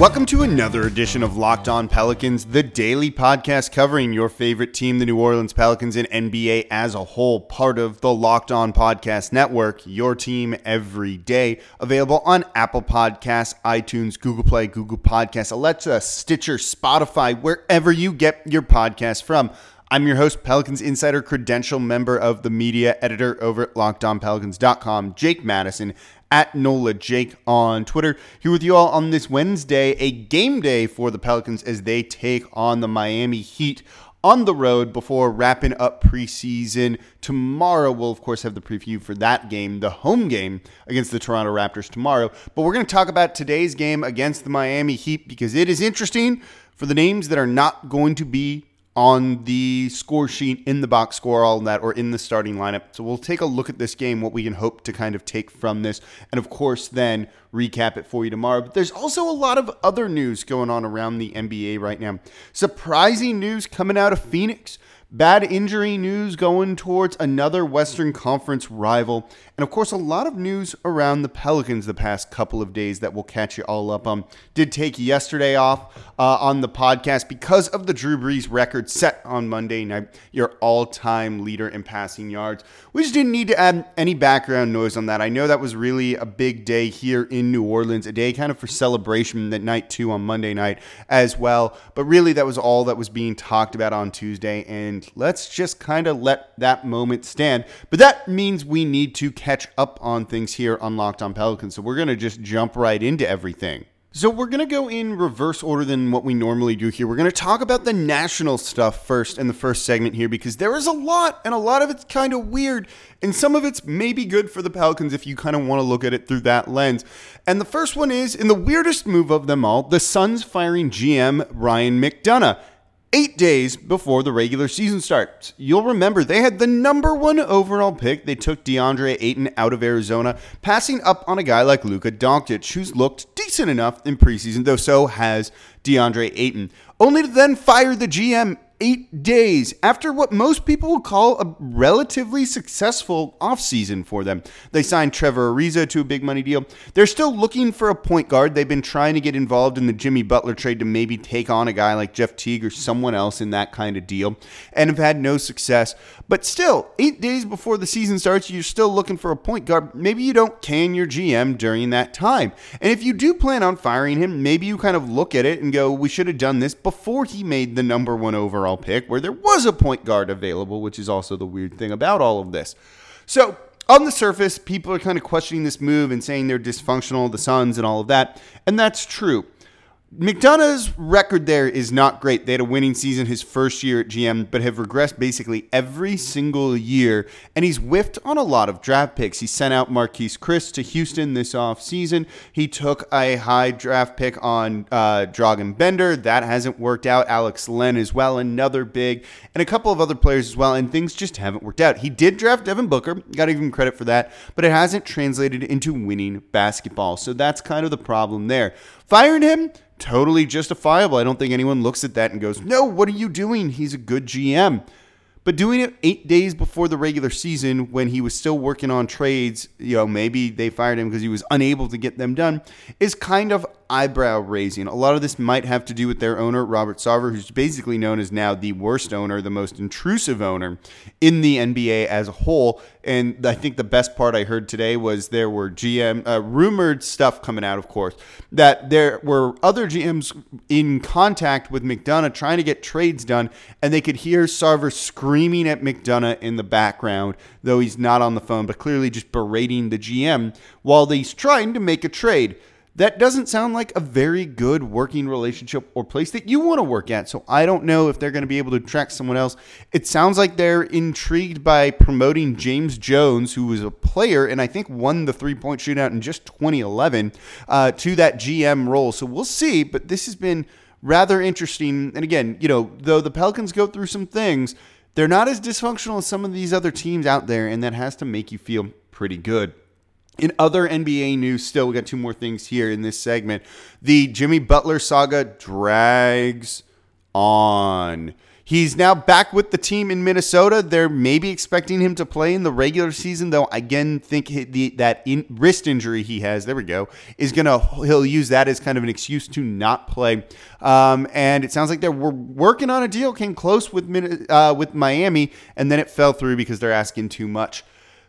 Welcome to another edition of Locked On Pelicans, the daily podcast covering your favorite team, the New Orleans Pelicans, and NBA as a whole, part of the Locked On Podcast Network, your team every day. Available on Apple Podcasts, iTunes, Google Play, Google Podcasts, Alexa, Stitcher, Spotify, wherever you get your podcast from. I'm your host, Pelicans Insider Credential member of the media editor over at LockedOnPelicans.com, Jake Madison at NOLA Jake on Twitter. Here with you all on this Wednesday, a game day for the Pelicans as they take on the Miami Heat on the road before wrapping up preseason. Tomorrow, we'll of course have the preview for that game, the home game against the Toronto Raptors tomorrow. But we're going to talk about today's game against the Miami Heat because it is interesting for the names that are not going to be on the score sheet in the box score, all that, or in the starting lineup. So we'll take a look at this game, what we can hope to kind of take from this, and of course, then recap it for you tomorrow. But there's also a lot of other news going on around the NBA right now. Surprising news coming out of Phoenix. Bad injury news going towards another Western Conference rival. And of course, a lot of news around the Pelicans the past couple of days that we'll catch you all up on. Did take yesterday off uh, on the podcast because of the Drew Brees record set on Monday night, your all time leader in passing yards. We just didn't need to add any background noise on that. I know that was really a big day here in New Orleans, a day kind of for celebration that night too on Monday night as well. But really, that was all that was being talked about on Tuesday. And let's just kind of let that moment stand. But that means we need to catch up on things here on Locked on Pelicans. So we're going to just jump right into everything. So we're going to go in reverse order than what we normally do here. We're going to talk about the national stuff first in the first segment here because there is a lot and a lot of it's kind of weird and some of it's maybe good for the Pelicans if you kind of want to look at it through that lens. And the first one is in the weirdest move of them all, the Suns firing GM Ryan McDonough eight days before the regular season starts. You'll remember they had the number one overall pick. They took DeAndre Ayton out of Arizona, passing up on a guy like Luka Doncic, who's looked decent enough in preseason, though so has DeAndre Ayton. Only to then fire the GM eight days after what most people would call a relatively successful offseason for them. They signed Trevor Ariza to a big money deal. They're still looking for a point guard. They've been trying to get involved in the Jimmy Butler trade to maybe take on a guy like Jeff Teague or someone else in that kind of deal and have had no success. But still, eight days before the season starts, you're still looking for a point guard. Maybe you don't can your GM during that time. And if you do plan on firing him, maybe you kind of look at it and go, we should have done this before he made the number one overall overall pick where there was a point guard available, which is also the weird thing about all of this. So, on the surface, people are kind of questioning this move and saying they're dysfunctional, the Suns, and all of that. And that's true. McDonough's record there is not great. They had a winning season his first year at GM, but have regressed basically every single year. And he's whiffed on a lot of draft picks. He sent out Marquese Chriss to Houston this offseason. He took a high draft pick on uh, Dragan Bender. That hasn't worked out. Alex Len as well, another big, and a couple of other players as well. And things just haven't worked out. He did draft Devin Booker. Got to give him credit for that. But it hasn't translated into winning basketball. So that's kind of the problem there. Firing him, totally justifiable. I don't think anyone looks at that and goes, no, what are you doing? He's a good GM. But doing it eight days before the regular season when he was still working on trades, you know, maybe they fired him because he was unable to get them done, is kind of eyebrow raising. A lot of this might have to do with their owner, Robert Sarver, who's basically known as now the worst owner, the most intrusive owner in the NBA as a whole. And I think the best part I heard today was there were GM uh, rumored stuff coming out, of course, that there were other GMs in contact with McDonough trying to get trades done, and they could hear Sarver screaming at McDonough in the background, though he's not on the phone, but clearly just berating the GM while he's trying to make a trade that doesn't sound like a very good working relationship or place that you want to work at. So I don't know if they're going to be able to attract someone else. It sounds like they're intrigued by promoting James Jones, who was a player and I think won the three point shootout in just 2011, uh, to that GM role. So we'll see. But this has been rather interesting. And again, you know, though the Pelicans go through some things, they're not as dysfunctional as some of these other teams out there, and that has to make you feel pretty good. In other NBA news, still, we got two more things here in this segment. The Jimmy Butler saga drags on. He's now back with the team in Minnesota. They're maybe expecting him to play in the regular season, though. Again, think the, that in, wrist injury he has, there we go, is gonna he'll use that as kind of an excuse to not play. Um, and it sounds like they're working on a deal. Came close with uh, with Miami, and then it fell through because they're asking too much.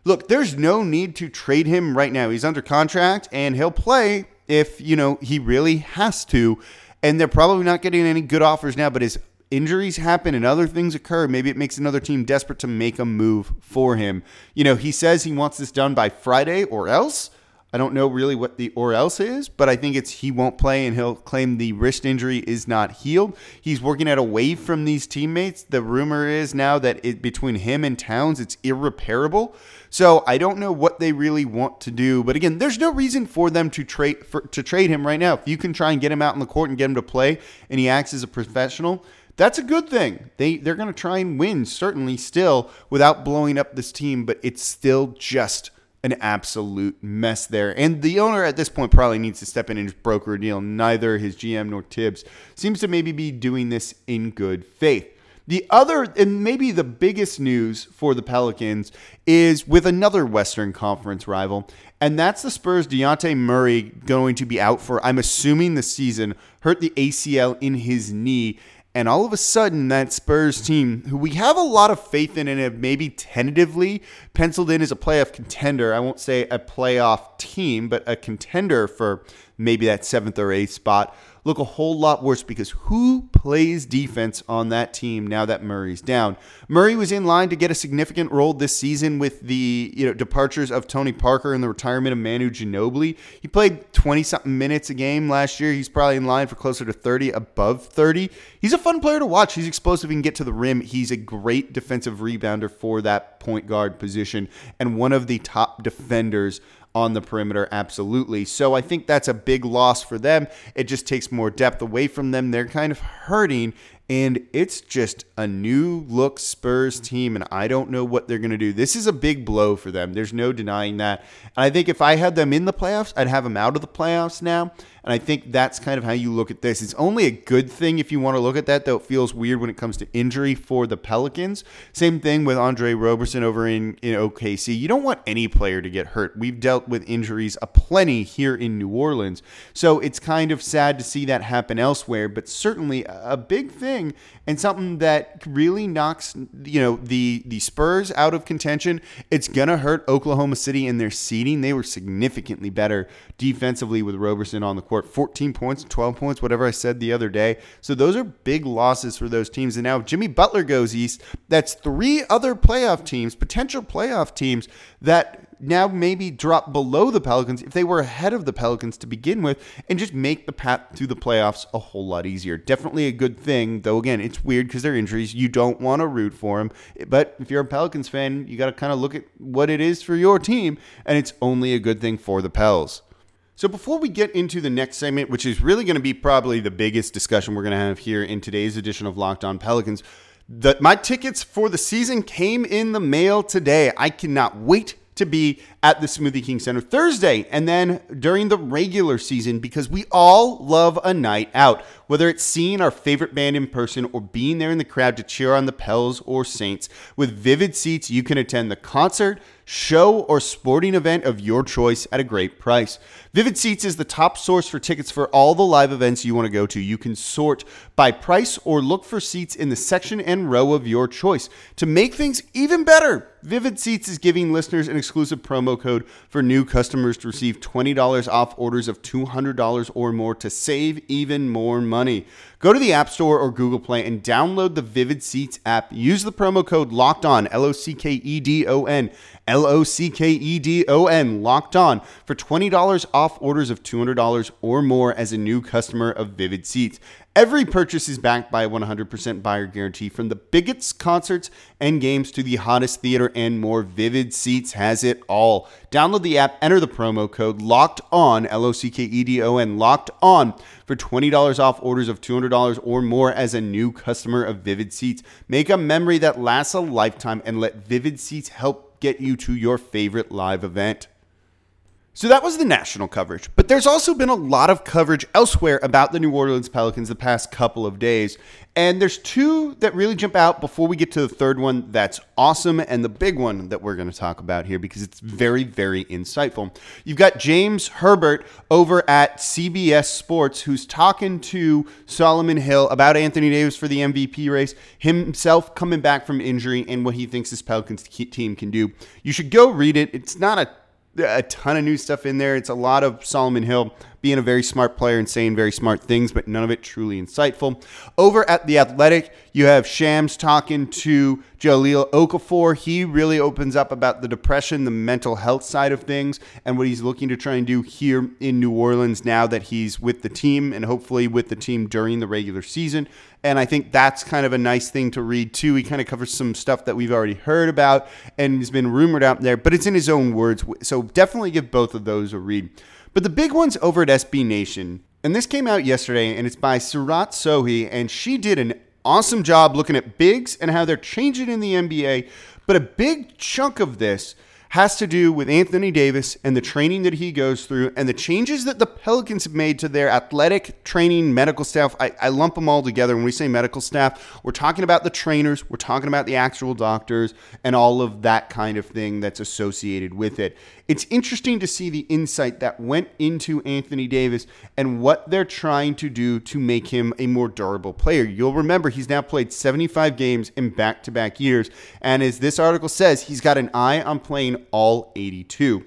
Look, there's no need to trade him right now. He's under contract, and he'll play if you know he really has to. And they're probably not getting any good offers now, but his injuries happen and other things occur, maybe it makes another team desperate to make a move for him. You know, he says he wants this done by Friday or else. I don't know really what the or else is, but I think it's he won't play and he'll claim the wrist injury is not healed. He's working at away from these teammates. The rumor is now that it, between him and Towns, it's irreparable. So I don't know what they really want to do. But again, there's no reason for them to trade to trade him right now. If you can try and get him out in the court and get him to play, and he acts as a professional, that's a good thing. They they're going to try and win certainly still without blowing up this team, but it's still just an absolute mess there. And the owner at this point probably needs to step in and broker a deal. Neither his GM nor Thibs seems to maybe be doing this in good faith. The other, and maybe the biggest news for the Pelicans, is with another Western Conference rival, and that's the Spurs' Dejounte Murray going to be out for, I'm assuming, the season, hurt the ACL in his knee. And all of a sudden, that Spurs team, who we have a lot of faith in and have maybe tentatively penciled in as a playoff contender, I won't say a playoff team, but a contender for maybe that seventh or eighth spot, look a whole lot worse because who plays defense on that team now that Murray's down? Murray was in line to get a significant role this season with the you know departures of Tony Parker and the retirement of Manu Ginobili. He played 20 something minutes a game last year. He's probably in line for closer to 30, above 30. He's a fun player to watch. He's explosive. He can get to the rim. He's a great defensive rebounder for that point guard position and one of the top defenders on the perimeter, absolutely. So I think that's a big loss for them. It just takes more depth away from them. They're kind of hurting and it's just a new look Spurs team, and I don't know what they're going to do. This is a big blow for them. There's no denying that. And I think if I had them in the playoffs, I'd have them out of the playoffs now. And I think that's kind of how you look at this. It's only a good thing if you want to look at that, though it feels weird when it comes to injury for the Pelicans. Same thing with Andre Roberson over in, in OKC. You don't want any player to get hurt. We've dealt with injuries aplenty here in New Orleans. So it's kind of sad to see that happen elsewhere, but certainly a big thing and something that really knocks you know the the Spurs out of contention. It's gonna hurt Oklahoma City in their seeding. They were significantly better defensively with Roberson on the court, 14 points, 12 points, whatever I said the other day. So those are big losses for those teams. And now if Jimmy Butler goes east, that's three other playoff teams, potential playoff teams that now maybe drop below the Pelicans if they were ahead of the Pelicans to begin with and just make the path to the playoffs a whole lot easier. Definitely a good thing, though again, it's weird because they're injuries. You don't want to root for them. But if you're a Pelicans fan, you got to kind of look at what it is for your team, and it's only a good thing for the Pels. So, before we get into the next segment, which is really going to be probably the biggest discussion we're going to have here in today's edition of Locked On Pelicans, the, my tickets for the season came in the mail today. I cannot wait to be at the Smoothie King Center Thursday and then during the regular season because we all love a night out. Whether it's seeing our favorite band in person or being there in the crowd to cheer on the Pels or Saints, with Vivid Seats, you can attend the concert, show, or sporting event of your choice at a great price. Vivid Seats is the top source for tickets for all the live events you want to go to. You can sort by price or look for seats in the section and row of your choice. To make things even better, Vivid Seats is giving listeners an exclusive promo code for new customers to receive $20 off orders of $200 or more to save even more money money. Go to the App Store or Google Play and download the Vivid Seats app. Use the promo code LOCKED ON, L O C K E D O N, L O C K E D O N, LOCKED ON, for $20 off orders of $200 or more as a new customer of Vivid Seats. Every purchase is backed by a 100% buyer guarantee from the biggest concerts and games to the hottest theater and more. Vivid Seats has it all. Download the app, enter the promo code LOCKED ON, L O C K E D O N, LOCKED ON for $20 off orders of $200 or more as a new customer of Vivid Seats. Make a memory that lasts a lifetime and let Vivid Seats help get you to your favorite live event. So that was the national coverage. But there's also been a lot of coverage elsewhere about the New Orleans Pelicans the past couple of days. And there's two that really jump out before we get to the third one that's awesome and the big one that we're going to talk about here because it's very, very insightful. You've got James Herbert over at CBS Sports who's talking to Solomon Hill about Anthony Davis for the MVP race, himself coming back from injury, and what he thinks this Pelicans team can do. You should go read it. It's not a a ton of new stuff in there. It's a lot of Solomon Hill being a very smart player and saying very smart things, but none of it truly insightful. Over at The Athletic, you have Shams talking to Jahlil Okafor. He really opens up about the depression, the mental health side of things, and what he's looking to try and do here in New Orleans now that he's with the team and hopefully with the team during the regular season. And I think that's kind of a nice thing to read too. He kind of covers some stuff that we've already heard about and has been rumored out there, but it's in his own words. So definitely give both of those a read. But the big one's over at SB Nation. And this came out yesterday, and it's by Seerat Sohi, and she did an awesome job looking at bigs and how they're changing in the NBA. But a big chunk of this has to do with Anthony Davis and the training that he goes through and the changes that the Pelicans have made to their athletic training medical staff. I, I, lump them all together. When we say medical staff, we're talking about the trainers, we're talking about the actual doctors, and all of that kind of thing that's associated with it. It's interesting to see the insight that went into Anthony Davis and what they're trying to do to make him a more durable player. You'll remember he's now played 75 games in back to back years. And as this article says, he's got an eye on playing all 82.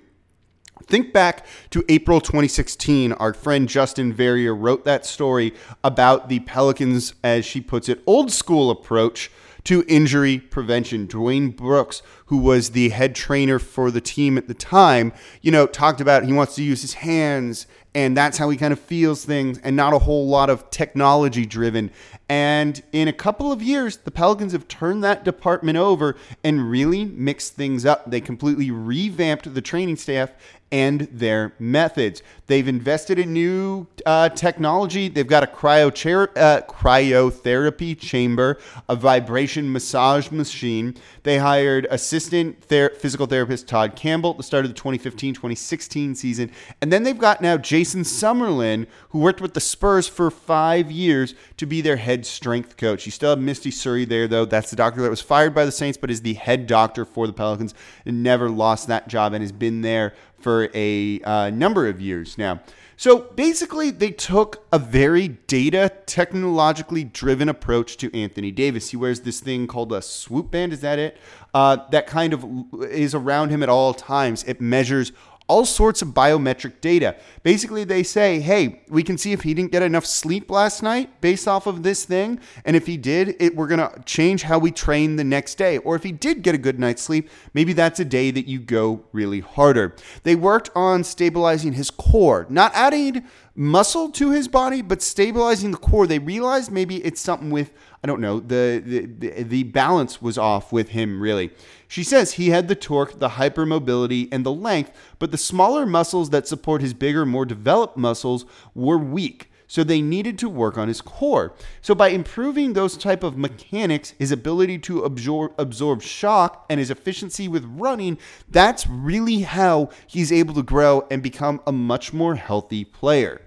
Think back to April 2016. Our friend Justin Verrier wrote that story about the Pelicans, as she puts it, old school approach to injury prevention. Dwayne Brooks, who was the head trainer for the team at the time, you know, talked about he wants to use his hands and that's how he kind of feels things and not a whole lot of technology driven. And in a couple of years, the Pelicans have turned that department over and really mixed things up. They completely revamped the training staff and their methods. They've invested in new uh, technology. They've got a cryo chair, uh, cryotherapy chamber, a vibration massage machine. They hired assistant ther- physical therapist Todd Campbell at the start of the 2015 2016 season. And then they've got now Jason Summerlin, who worked with the Spurs for five years to be their head strength coach. You still have Misty Suri there, though. That's the doctor that was fired by the Saints, but is the head doctor for the Pelicans and never lost that job and has been there for a uh, number of years now. So basically, they took a very data technologically driven approach to Anthony Davis. He wears this thing called a Whoop band. Is that it? Uh, that kind of is around him at all times. It measures all sorts of biometric data. Basically, they say, hey, we can see if he didn't get enough sleep last night based off of this thing. And if he did, it, we're going to change how we train the next day. Or if he did get a good night's sleep, maybe that's a day that you go really harder. They worked on stabilizing his core, not adding muscle to his body, but stabilizing the core. They realized maybe it's something with, I don't know, the, the, the balance was off with him, really. She says he had the torque, the hypermobility, and the length, but the smaller muscles that support his bigger, more developed muscles were weak. So they needed to work on his core. So by improving those type of mechanics, his ability to absorb absorb shock and his efficiency with running, that's really how he's able to grow and become a much more healthy player.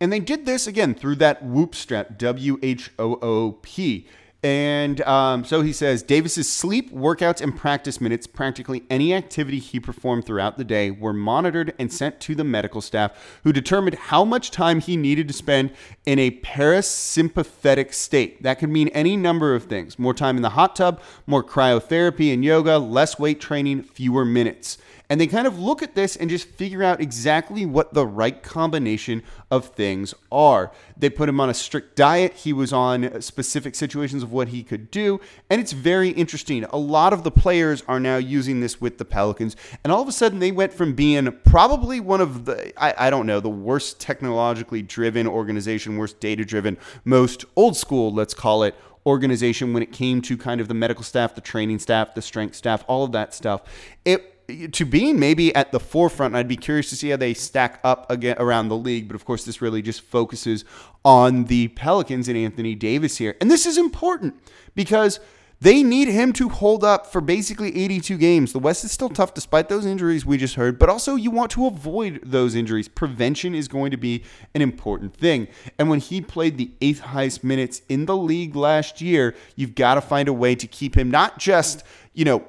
And they did this again through that Whoop strap, W H O O P. And um, so he says Davis's sleep, workouts, and practice minutes, practically any activity he performed throughout the day, were monitored and sent to the medical staff, who determined how much time he needed to spend in a parasympathetic state. That could mean any number of things more time in the hot tub, more cryotherapy and yoga, less weight training, fewer minutes and they kind of look at this and just figure out exactly what the right combination of things are. They put him on a strict diet. He was on specific situations of what he could do. And it's very interesting. A lot of the players are now using this with the Pelicans. And all of a sudden, they went from being probably one of the, I, I don't know, the worst technologically driven organization, worst data driven, most old school, let's call it, organization when it came to kind of the medical staff, the training staff, the strength staff, all of that stuff. It to being maybe at the forefront. I'd be curious to see how they stack up again around the league. But of course, this really just focuses on the Pelicans and Anthony Davis here. And this is important because They need him to hold up for basically 82 games. The West is still tough despite those injuries we just heard, but also you want to avoid those injuries. Prevention is going to be an important thing. And when he played the eighth highest minutes in the league last year, you've got to find a way to keep him not just you know,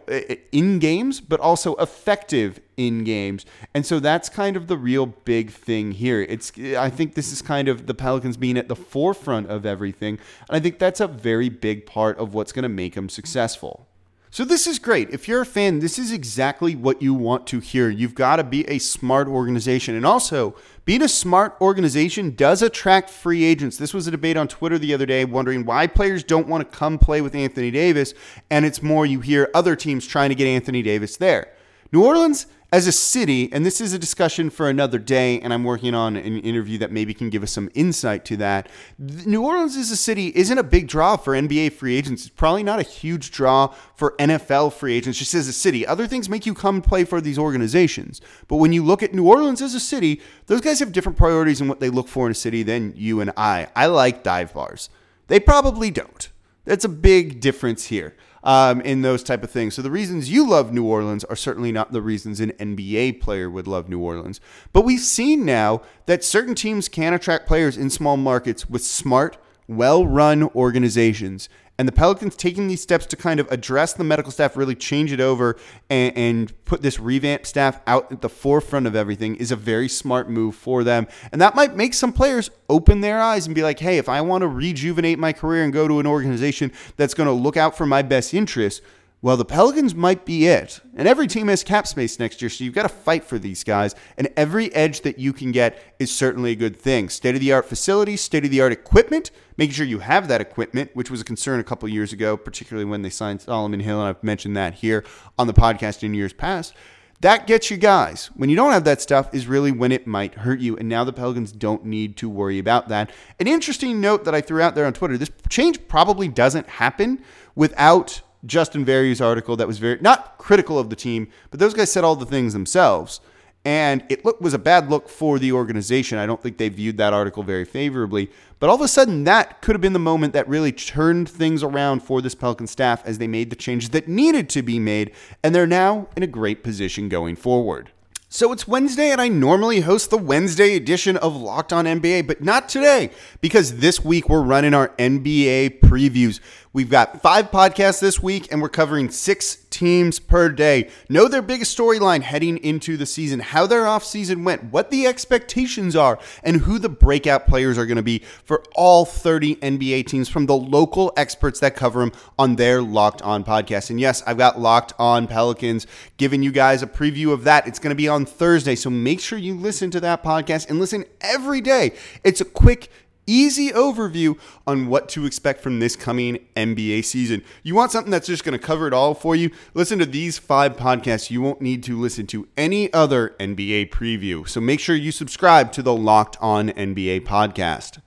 in games, but also effective in games. And so that's kind of the real big thing here. It's I think this is kind of the Pelicans being at the forefront of everything, and I think that's a very big part of what's going to make them successful. So this is great. If you're a fan, this is exactly what you want to hear. You've got to be a smart organization. And also, being a smart organization does attract free agents. This was a debate on Twitter the other day wondering why players don't want to come play with Anthony Davis, and it's more you hear other teams trying to get Anthony Davis there. New Orleans as a city, and this is a discussion for another day, and I'm working on an interview that maybe can give us some insight to that. New Orleans as a city isn't a big draw for NBA free agents. It's probably not a huge draw for NFL free agents, just as a city. Other things make you come play for these organizations. But when you look at New Orleans as a city, those guys have different priorities in what they look for in a city than you and I. I like dive bars. They probably don't. That's a big difference here um, in those type of things. So the reasons you love New Orleans are certainly not the reasons an NBA player would love New Orleans. But we've seen now that certain teams can attract players in small markets with smart, well-run organizations and the Pelicans taking these steps to kind of address the medical staff, really change it over, and, and put this revamped staff out at the forefront of everything is a very smart move for them. And that might make some players open their eyes and be like, hey, if I want to rejuvenate my career and go to an organization that's going to look out for my best interests, well, the Pelicans might be it. And every team has cap space next year, so you've got to fight for these guys. And every edge that you can get is certainly a good thing. State of the art facilities, state of the art equipment, making sure you have that equipment, which was a concern a couple years ago, particularly when they signed Solomon Hill. And I've mentioned that here on the podcast in years past. That gets you guys. When you don't have that stuff is really when it might hurt you. And now the Pelicans don't need to worry about that. An interesting note that I threw out there on Twitter this change probably doesn't happen without Justin Verrier's article that was very not critical of the team, but those guys said all the things themselves. And it look, was a bad look for the organization. I don't think they viewed that article very favorably. But all of a sudden, that could have been the moment that really turned things around for this Pelican staff as they made the changes that needed to be made. And they're now in a great position going forward. So it's Wednesday, and I normally host the Wednesday edition of Locked On NBA, but not today because this week we're running our NBA previews. We've got five podcasts this week, and we're covering six teams per day. Know their biggest storyline heading into the season, how their offseason went, what the expectations are, and who the breakout players are going to be for all 30 NBA teams from the local experts that cover them on their Locked On podcast. And yes, I've got Locked On Pelicans giving you guys a preview of that. It's going to be on Thursday, so make sure you listen to that podcast and listen every day. It's a quick easy overview on what to expect from this coming NBA season. You want something that's just going to cover it all for you? Listen to these five podcasts. You won't need to listen to any other NBA preview. So make sure you subscribe to the Locked On NBA podcast.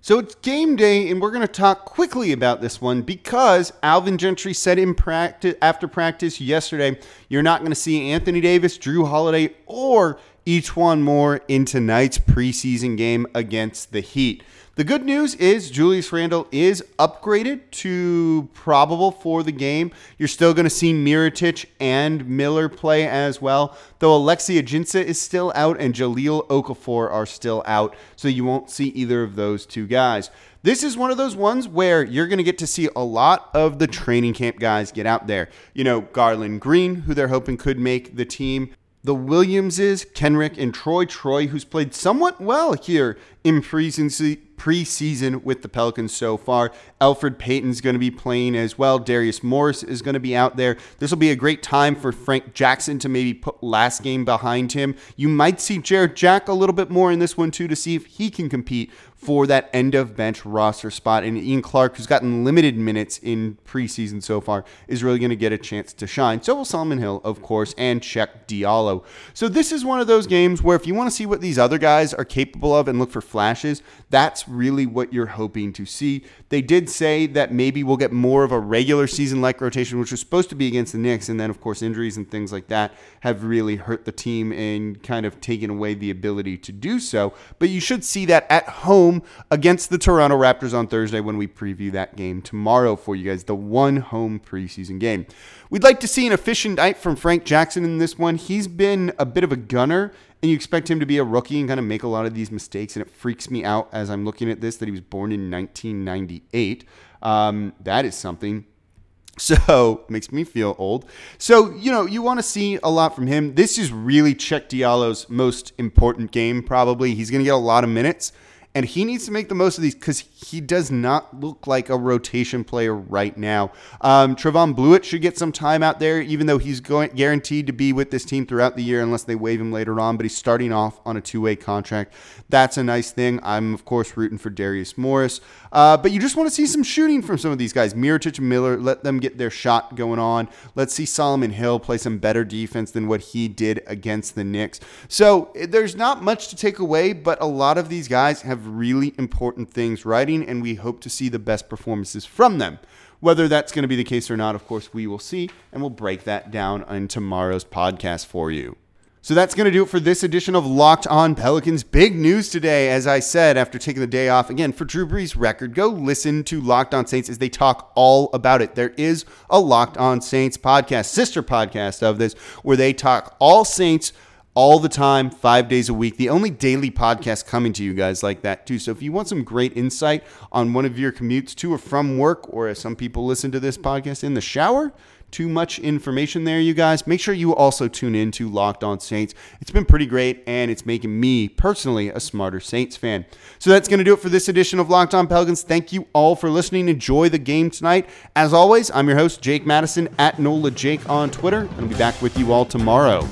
So it's game day, and we're going to talk quickly about this one because Alvin Gentry said in practice after practice yesterday, you're not going to see Anthony Davis, Jrue Holiday, or E'Twaun Moore in tonight's preseason game against the Heat. The good news is Julius Randle is upgraded to probable for the game. You're still going to see Mirotic and Miller play as well, though Alexis Ajinça is still out and Jahlil Okafor are still out, so you won't see either of those two guys. This is one of those ones where you're going to get to see a lot of the training camp guys get out there. You know, Garlon Green, who they're hoping could make the team the Williamses, Kenrich, and Troy Troy, who's played somewhat well here in preseason with the Pelicans so far. Elfrid Payton's going to be playing as well. Darius Morris is going to be out there. This will be a great time for Frank Jackson to maybe put last game behind him. You might see Jarrett Jack a little bit more in this one too to see if he can compete for that end of bench roster spot. And Ian Clark, who's gotten limited minutes in preseason so far, is really going to get a chance to shine. So will Solomon Hill, of course, and Cheick Diallo. So this is one of those games where if you want to see what these other guys are capable of and look for flashes. That's really what you're hoping to see. They did say that maybe we'll get more of a regular season like rotation, which was supposed to be against the Knicks. And then, of course, injuries and things like that have really hurt the team and kind of taken away the ability to do so. But you should see that at home against the Toronto Raptors on Thursday when we preview that game tomorrow for you guys, the one home preseason game. We'd like to see an efficient night from Frank Jackson in this one. He's been a bit of a gunner, and you expect him to be a rookie and kind of make a lot of these mistakes. And it freaks me out as I'm looking at this that he was born in 1998. Um, that is something. So makes me feel old. So you know you want to see a lot from him. This is really Cheick Diallo's most important game. Probably he's going to get a lot of minutes and he needs to make the most of these because he does not look like a rotation player right now. Um, Trevon Bluiett should get some time out there, even though he's going guaranteed to be with this team throughout the year unless they waive him later on. But he's starting off on a two-way contract. That's a nice thing. I'm of course rooting for Darius Morris, uh, but you just want to see some shooting from some of these guys. Mirotic and Miller, let them get their shot going on. Let's see Solomon Hill play some better defense than what he did against the Knicks. So there's not much to take away, but a lot of these guys have really important things writing, and we hope to see the best performances from them. Whether that's going to be the case or not, of course, we will see, and we'll break that down in tomorrow's podcast for you. So that's going to do it for this edition of Locked On Pelicans. Big news today, as I said, after taking the day off again for Drew Brees' record. Go listen to Locked On Saints as they talk all about it. There is a Locked On Saints podcast, sister podcast of this, where they talk all Saints all the time, five days a week. The only daily podcast coming to you guys like that, too. So if you want some great insight on one of your commutes to or from work, or as some people listen to this podcast in the shower, too much information there, you guys. Make sure you also tune in to Locked On Saints. It's been pretty great, and it's making me personally a smarter Saints fan. So that's going to do it for this edition of Locked On Pelicans. Thank you all for listening. Enjoy the game tonight. As always, I'm your host, Jake Madison at NOLA Jake on Twitter, and I'll be back with you all tomorrow.